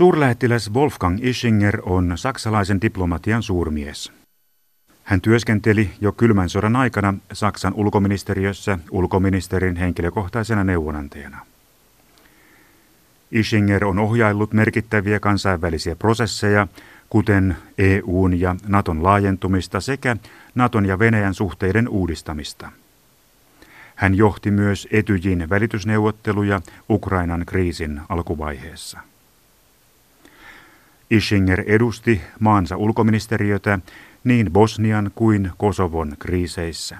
Suurlähettiläs Wolfgang Ischinger on saksalaisen diplomatian suurmies. Hän työskenteli jo kylmän sodan aikana Saksan ulkoministeriössä ulkoministerin henkilökohtaisena neuvonantajana. Ischinger on ohjaillut merkittäviä kansainvälisiä prosesseja, kuten EUn ja Naton laajentumista sekä Naton ja Venäjän suhteiden uudistamista. Hän johti myös Etyjin välitysneuvotteluja Ukrainan kriisin alkuvaiheessa. Ischinger edusti maansa ulkoministeriötä niin Bosnian kuin Kosovon kriiseissä.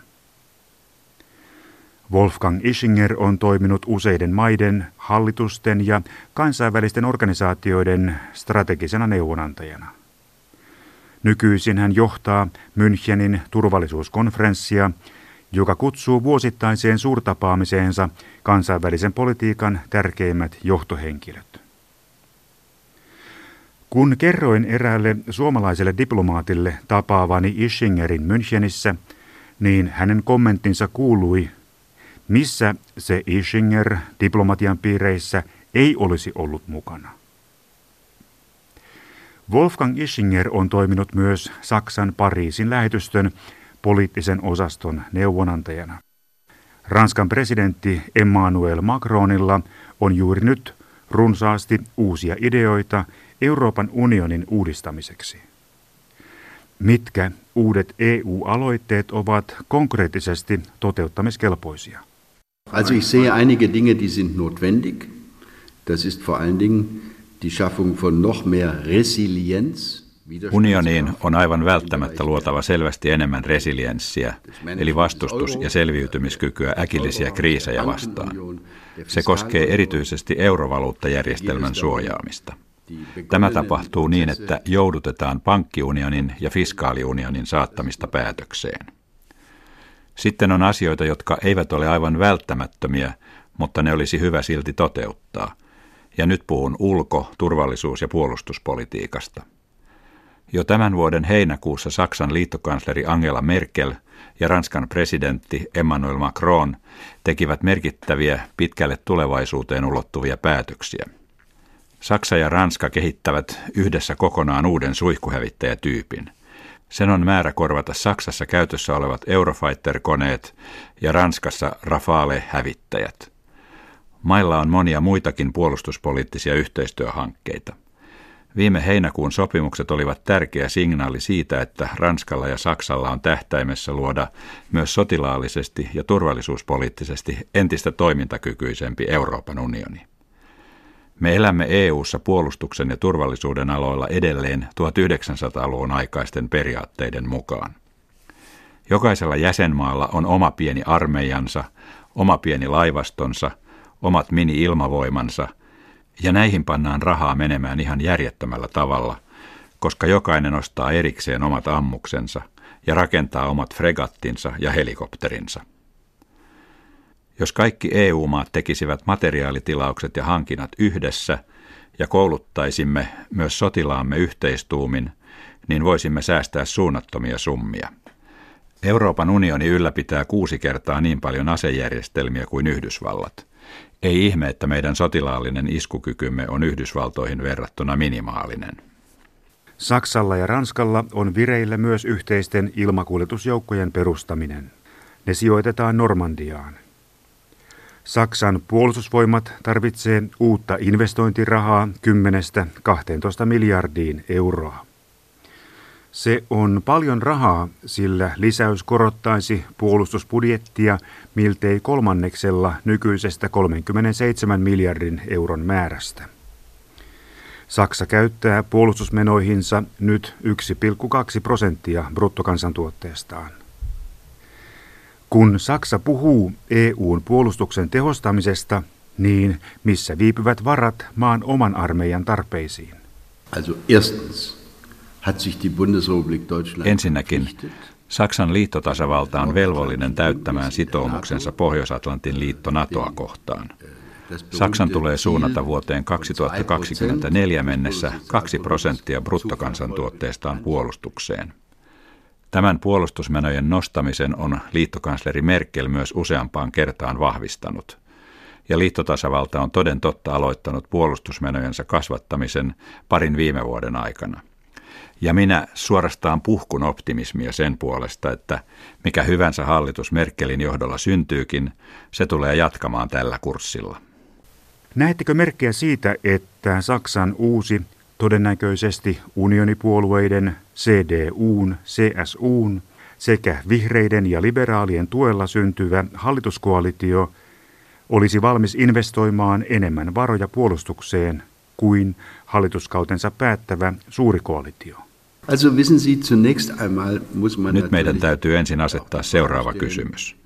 Wolfgang Ischinger on toiminut useiden maiden, hallitusten ja kansainvälisten organisaatioiden strategisena neuvonantajana. Nykyisin hän johtaa Münchenin turvallisuuskonferenssia, joka kutsuu vuosittaiseen suurtapaamiseensa kansainvälisen politiikan tärkeimmät johtohenkilöt. Kun kerroin eräälle suomalaiselle diplomaatille tapaavani Ischingerin Münchenissä, niin hänen kommenttinsa kuului, missä se Ischinger diplomatian piireissä ei olisi ollut mukana. Wolfgang Ischinger on toiminut myös Saksan Pariisin lähetystön poliittisen osaston neuvonantajana. Ranskan presidentti Emmanuel Macronilla on juuri nyt runsaasti uusia ideoita Euroopan unionin uudistamiseksi. Mitkä uudet EU-aloitteet ovat konkreettisesti toteuttamiskelpoisia? Also ich sehe einige Dinge, die sind notwendig. Das ist vor allen Dingen die Schaffung von noch mehr Resilienz. Unioniin on aivan välttämättä luotava selvästi enemmän resilienssiä, eli vastustus- ja selviytymiskykyä äkillisiä kriisejä vastaan. Se koskee erityisesti eurovaluuttajärjestelmän suojaamista. Tämä tapahtuu niin, että joudutetaan pankkiunionin ja fiskaaliunionin saattamista päätökseen. Sitten on asioita, jotka eivät ole aivan välttämättömiä, mutta ne olisi hyvä silti toteuttaa. Ja nyt puhun ulko-, turvallisuus- ja puolustuspolitiikasta. Jo tämän vuoden heinäkuussa Saksan liittokansleri Angela Merkel ja Ranskan presidentti Emmanuel Macron tekivät merkittäviä pitkälle tulevaisuuteen ulottuvia päätöksiä. Saksa ja Ranska kehittävät yhdessä kokonaan uuden suihkuhävittäjätyypin – sen on määrä korvata Saksassa käytössä olevat Eurofighter-koneet ja Ranskassa Rafale-hävittäjät. Mailla on monia muitakin puolustuspoliittisia yhteistyöhankkeita. Viime heinäkuun sopimukset olivat tärkeä signaali siitä, että Ranskalla ja Saksalla on tähtäimessä luoda myös sotilaallisesti ja turvallisuuspoliittisesti entistä toimintakykyisempi Euroopan unioni. Me elämme EU:ssa puolustuksen ja turvallisuuden aloilla edelleen 1900-luvun aikaisten periaatteiden mukaan. Jokaisella jäsenmaalla on oma pieni armeijansa, oma pieni laivastonsa, omat mini-ilmavoimansa, ja näihin pannaan rahaa menemään ihan järjettömällä tavalla, koska jokainen ostaa erikseen omat ammuksensa ja rakentaa omat fregattinsa ja helikopterinsa. Jos kaikki EU-maat tekisivät materiaalitilaukset ja hankinnat yhdessä ja kouluttaisimme myös sotilaamme yhteistuumin, niin voisimme säästää suunnattomia summia. Euroopan unioni ylläpitää kuusi kertaa niin paljon asejärjestelmiä kuin Yhdysvallat. Ei ihme, että meidän sotilaallinen iskukykymme on Yhdysvaltoihin verrattuna minimaalinen. Saksalla ja Ranskalla on vireillä myös yhteisten ilmakuljetusjoukkojen perustaminen. Ne sijoitetaan Normandiaan. Saksan puolustusvoimat tarvitsee uutta investointirahaa 10-12 miljardiin euroa. Se on paljon rahaa, sillä lisäys korottaisi puolustusbudjettia miltei kolmanneksella nykyisestä 37 miljardin euron määrästä. Saksa käyttää puolustusmenoihinsa nyt 1,2 prosenttia bruttokansantuotteestaan. Kun Saksa puhuu EUn puolustuksen tehostamisesta, niin missä viipyvät varat maan oman armeijan tarpeisiin? Also erstens hat sich die Bundesrepublik Deutschland Ensinnäkin Saksan liittotasavalta on velvollinen täyttämään sitoumuksensa Pohjois-Atlantin liitto NATOa kohtaan. Saksan tulee suunnata vuoteen 2024 mennessä 2 prosenttia bruttokansantuotteestaan puolustukseen. Tämän puolustusmenojen nostamisen on liittokansleri Merkel myös useampaan kertaan vahvistanut. ja liittotasavalta on toden totta aloittanut puolustusmenojensa kasvattamisen parin viime vuoden aikana. Ja minä suorastaan puhkun optimismia sen puolesta, että mikä hyvänsä hallitus Merkelin johdolla syntyykin, se tulee jatkamaan tällä kurssilla. Näettekö merkkejä siitä, että Saksan uusi, todennäköisesti unionipuolueiden, CDUn, CSUn sekä vihreiden ja liberaalien tuella syntyvä hallituskoalitio olisi valmis investoimaan enemmän varoja puolustukseen kuin hallituskautensa päättävä suuri koalitio? Also wissen Sie, zunächst einmal muss man Nyt meidän täytyy ensin asettaa seuraava kysymys.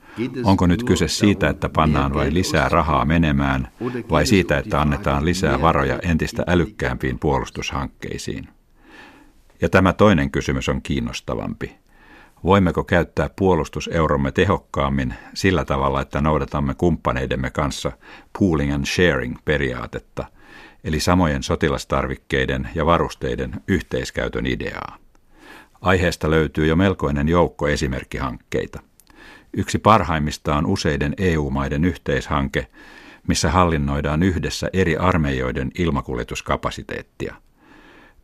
Onko nyt kyse siitä, että pannaan vain lisää rahaa menemään, vai siitä, että annetaan lisää varoja entistä älykkäämpiin puolustushankkeisiin? Ja tämä toinen kysymys on kiinnostavampi. Voimmeko käyttää puolustuseuromme tehokkaammin sillä tavalla, että noudatamme kumppaneidemme kanssa pooling and sharing periaatetta, eli samojen sotilastarvikkeiden ja varusteiden yhteiskäytön ideaa? Aiheesta löytyy jo melkoinen joukko esimerkkihankkeita – Yksi parhaimmista on useiden EU-maiden yhteishanke, missä hallinnoidaan yhdessä eri armeijoiden ilmakuljetuskapasiteettia.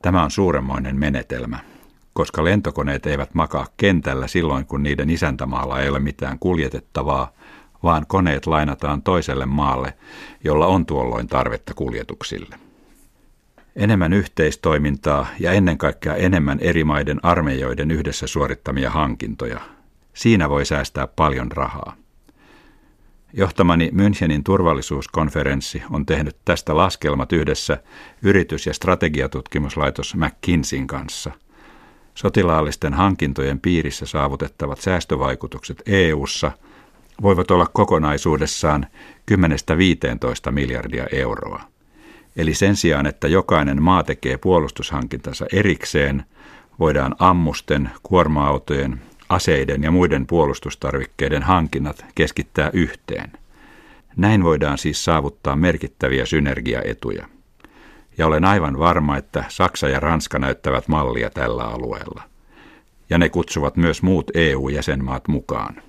Tämä on suuremmoinen menetelmä, koska lentokoneet eivät makaa kentällä silloin, kun niiden isäntämaalla ei ole mitään kuljetettavaa, vaan koneet lainataan toiselle maalle, jolla on tuolloin tarvetta kuljetuksille. Enemmän yhteistoimintaa ja ennen kaikkea enemmän eri maiden armeijoiden yhdessä suorittamia hankintoja – Siinä voi säästää paljon rahaa. Johtamani Münchenin turvallisuuskonferenssi on tehnyt tästä laskelmat yhdessä yritys- ja strategiatutkimuslaitos McKinseyn kanssa. Sotilaallisten hankintojen piirissä saavutettavat säästövaikutukset EU:ssa voivat olla kokonaisuudessaan 10-15 miljardia euroa. Eli sen sijaan, että jokainen maa tekee puolustushankintansa erikseen, voidaan ammusten, kuorma-autojen aseiden ja muiden puolustustarvikkeiden hankinnat keskittää yhteen. Näin voidaan siis saavuttaa merkittäviä synergiaetuja. Ja olen aivan varma, että Saksa ja Ranska näyttävät mallia tällä alueella. Ja ne kutsuvat myös muut EU-jäsenmaat mukaan.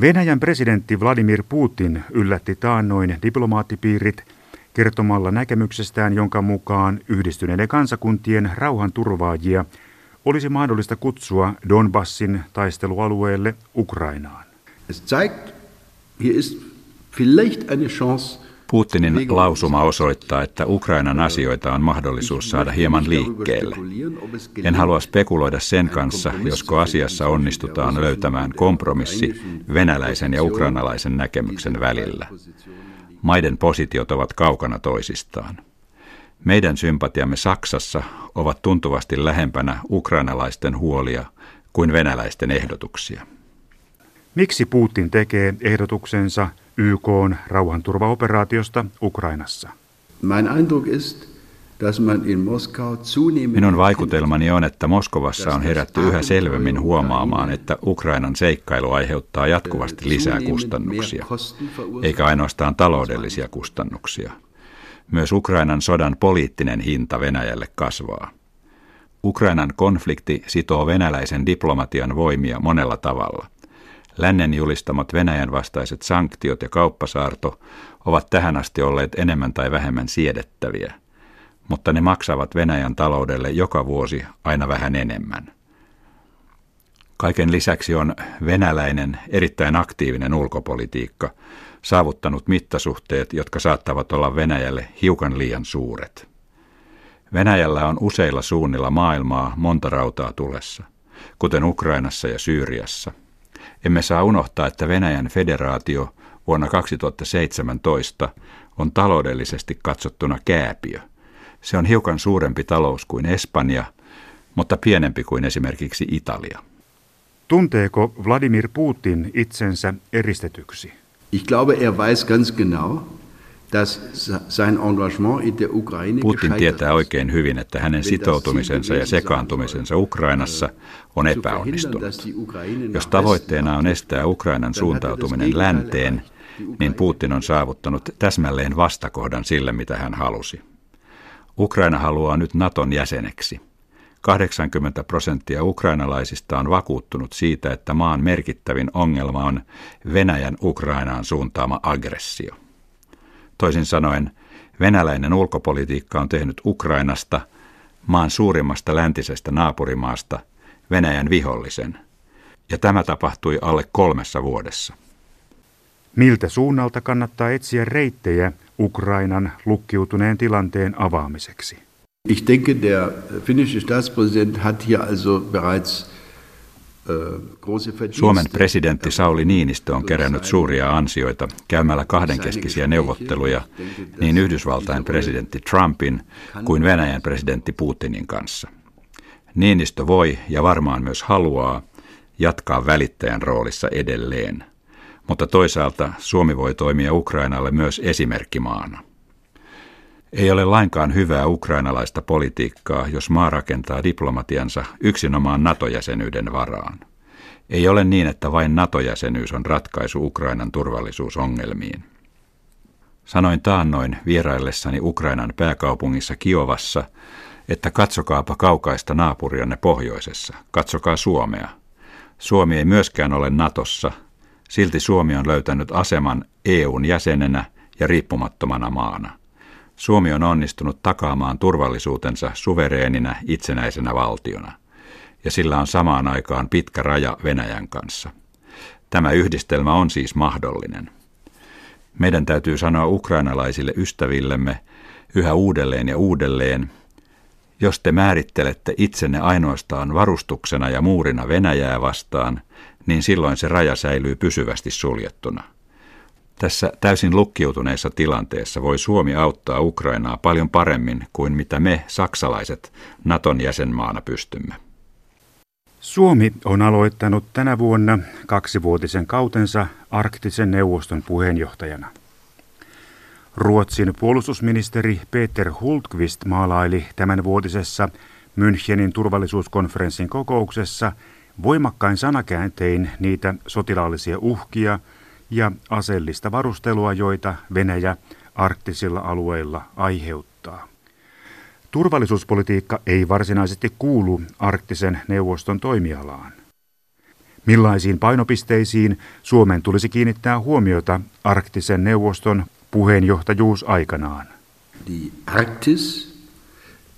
Venäjän presidentti Vladimir Putin yllätti taannoin diplomaattipiirit kertomalla näkemyksestään, jonka mukaan yhdistyneiden kansakuntien rauhanturvaajia – olisi mahdollista kutsua Donbassin taistelualueelle Ukrainaan. Putinin lausuma osoittaa, että Ukrainan asioita on mahdollisuus saada hieman liikkeelle. En halua spekuloida sen kanssa, josko asiassa onnistutaan löytämään kompromissi venäläisen ja ukrainalaisen näkemyksen välillä. Maiden positiot ovat kaukana toisistaan. Meidän sympatiamme Saksassa ovat tuntuvasti lähempänä ukrainalaisten huolia kuin venäläisten ehdotuksia. Miksi Putin tekee ehdotuksensa YK rauhanturvaoperaatiosta Ukrainassa? Minun vaikutelmani on, että Moskovassa on herätty yhä selvemmin huomaamaan, että Ukrainan seikkailu aiheuttaa jatkuvasti lisää kustannuksia, eikä ainoastaan taloudellisia kustannuksia – myös Ukrainan sodan poliittinen hinta Venäjälle kasvaa. Ukrainan konflikti sitoo venäläisen diplomatian voimia monella tavalla. Lännen julistamat Venäjän vastaiset sanktiot ja kauppasaarto ovat tähän asti olleet enemmän tai vähemmän siedettäviä, mutta ne maksavat Venäjän taloudelle joka vuosi aina vähän enemmän. Kaiken lisäksi on venäläinen erittäin aktiivinen ulkopolitiikka, saavuttanut mittasuhteet, jotka saattavat olla Venäjälle hiukan liian suuret. Venäjällä on useilla suunnilla maailmaa monta rautaa tulessa, kuten Ukrainassa ja Syyriassa. Emme saa unohtaa, että Venäjän federaatio vuonna 2017 on taloudellisesti katsottuna kääpiö. Se on hiukan suurempi talous kuin Espanja, mutta pienempi kuin esimerkiksi Italia. Tunteeko Vladimir Putin itsensä eristetyksi? Ich glaube, er weiß ganz genau, dass sein Engagement in der Ukraine Putin tietää oikein hyvin, että hänen sitoutumisensa ja sekaantumisensa Ukrainassa on epäonnistunut. Jos tavoitteena on estää Ukrainan suuntautuminen länteen, niin Putin on saavuttanut täsmälleen vastakohdan sille, mitä hän halusi. Ukraina haluaa nyt Naton jäseneksi. 80 prosenttia ukrainalaisista on vakuuttunut siitä, että maan merkittävin ongelma on Venäjän Ukrainaan suuntaama aggressio. Toisin sanoen, venäläinen ulkopolitiikka on tehnyt Ukrainasta, maan suurimmasta läntisestä naapurimaasta, Venäjän vihollisen. Ja tämä tapahtui alle kolmessa vuodessa. Miltä suunnalta kannattaa etsiä reittejä Ukrainan lukkiutuneen tilanteen avaamiseksi? Ich denke, der finnische Staatspräsident hat hier also bereits äh, Suomen presidentti Sauli Niinistö on kerännyt suuria ansioita käymällä kahdenkeskisiä neuvotteluja niin Yhdysvaltain presidentti Trumpin kuin Venäjän presidentti Putinin kanssa. Niinistö voi ja varmaan myös haluaa jatkaa välittäjän roolissa edelleen – mutta toisaalta Suomi voi toimia Ukrainalle myös esimerkkimaana. Ei ole lainkaan hyvää ukrainalaista politiikkaa, jos maa rakentaa diplomatiansa yksinomaan NATO-jäsenyyden varaan. Ei ole niin, että vain NATO-jäsenyys on ratkaisu Ukrainan turvallisuusongelmiin. Sanoin taannoin vieraillessani Ukrainan pääkaupungissa Kiovassa, että katsokaapa kaukaista naapurianne pohjoisessa, katsokaa Suomea. Suomi ei myöskään ole Natossa, Silti Suomi on löytänyt aseman EUn jäsenenä ja riippumattomana maana. Suomi on onnistunut takaamaan turvallisuutensa suvereenina itsenäisenä valtiona, ja sillä on samaan aikaan pitkä raja Venäjän kanssa. Tämä yhdistelmä on siis mahdollinen. Meidän täytyy sanoa ukrainalaisille ystävillemme yhä uudelleen ja uudelleen, jos te määrittelette itsenne ainoastaan varustuksena ja muurina Venäjää vastaan, niin silloin se raja säilyy pysyvästi suljettuna. Tässä täysin lukkiutuneessa tilanteessa voi Suomi auttaa Ukrainaa paljon paremmin kuin mitä me, saksalaiset, Naton jäsenmaana pystymme. Suomi on aloittanut tänä vuonna kaksivuotisen kautensa arktisen neuvoston puheenjohtajana. Ruotsin puolustusministeri Peter Hultqvist maalaili tämänvuotisessa Münchenin turvallisuuskonferenssin kokouksessa – voimakkain sanakääntein niitä sotilaallisia uhkia ja aseellista varustelua, joita Venäjä arktisilla alueilla aiheuttaa. Turvallisuuspolitiikka ei varsinaisesti kuulu arktisen neuvoston toimialaan. Millaisiin painopisteisiin Suomen tulisi kiinnittää huomiota arktisen neuvoston puheenjohtajuus aikanaan? Die Arktis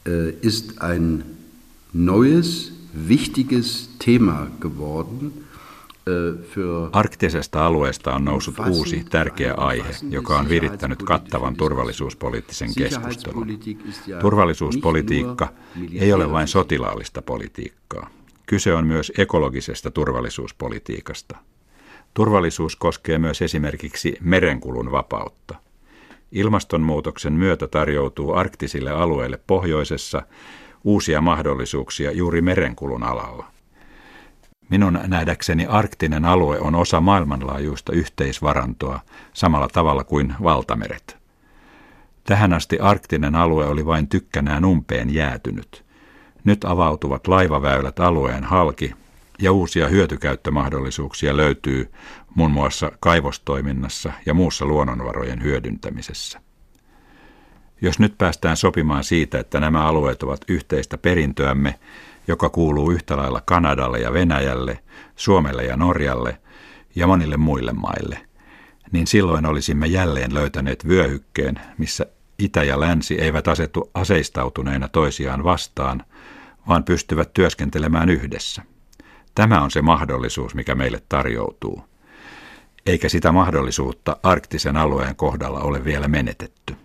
äh, ist ein neues wichtiges Thema geworden. Arktisesta alueesta on noussut uusi tärkeä aihe, joka on virittänyt kattavan turvallisuuspoliittisen keskustelun. Turvallisuuspolitiikka ei ole vain sotilaallista politiikkaa. Kyse on myös ekologisesta turvallisuuspolitiikasta. Turvallisuus koskee myös esimerkiksi merenkulun vapautta. Ilmastonmuutoksen myötä tarjoutuu arktisille alueille pohjoisessa uusia mahdollisuuksia juuri merenkulun alalla. Minun nähdäkseni arktinen alue on osa maailmanlaajuista yhteisvarantoa samalla tavalla kuin valtameret. Tähän asti arktinen alue oli vain tykkänään umpeen jäätynyt. Nyt avautuvat laivaväylät alueen halki ja uusia hyötykäyttömahdollisuuksia löytyy muun muassa kaivostoiminnassa ja muussa luonnonvarojen hyödyntämisessä. Jos nyt päästään sopimaan siitä, että nämä alueet ovat yhteistä perintöämme, joka kuuluu yhtä lailla Kanadalle ja Venäjälle, Suomelle ja Norjalle ja monille muille maille, niin silloin olisimme jälleen löytäneet vyöhykkeen, missä itä ja länsi eivät asetu aseistautuneina toisiaan vastaan, vaan pystyvät työskentelemään yhdessä. Tämä on se mahdollisuus, mikä meille tarjoutuu. Eikä sitä mahdollisuutta arktisen alueen kohdalla ole vielä menetetty.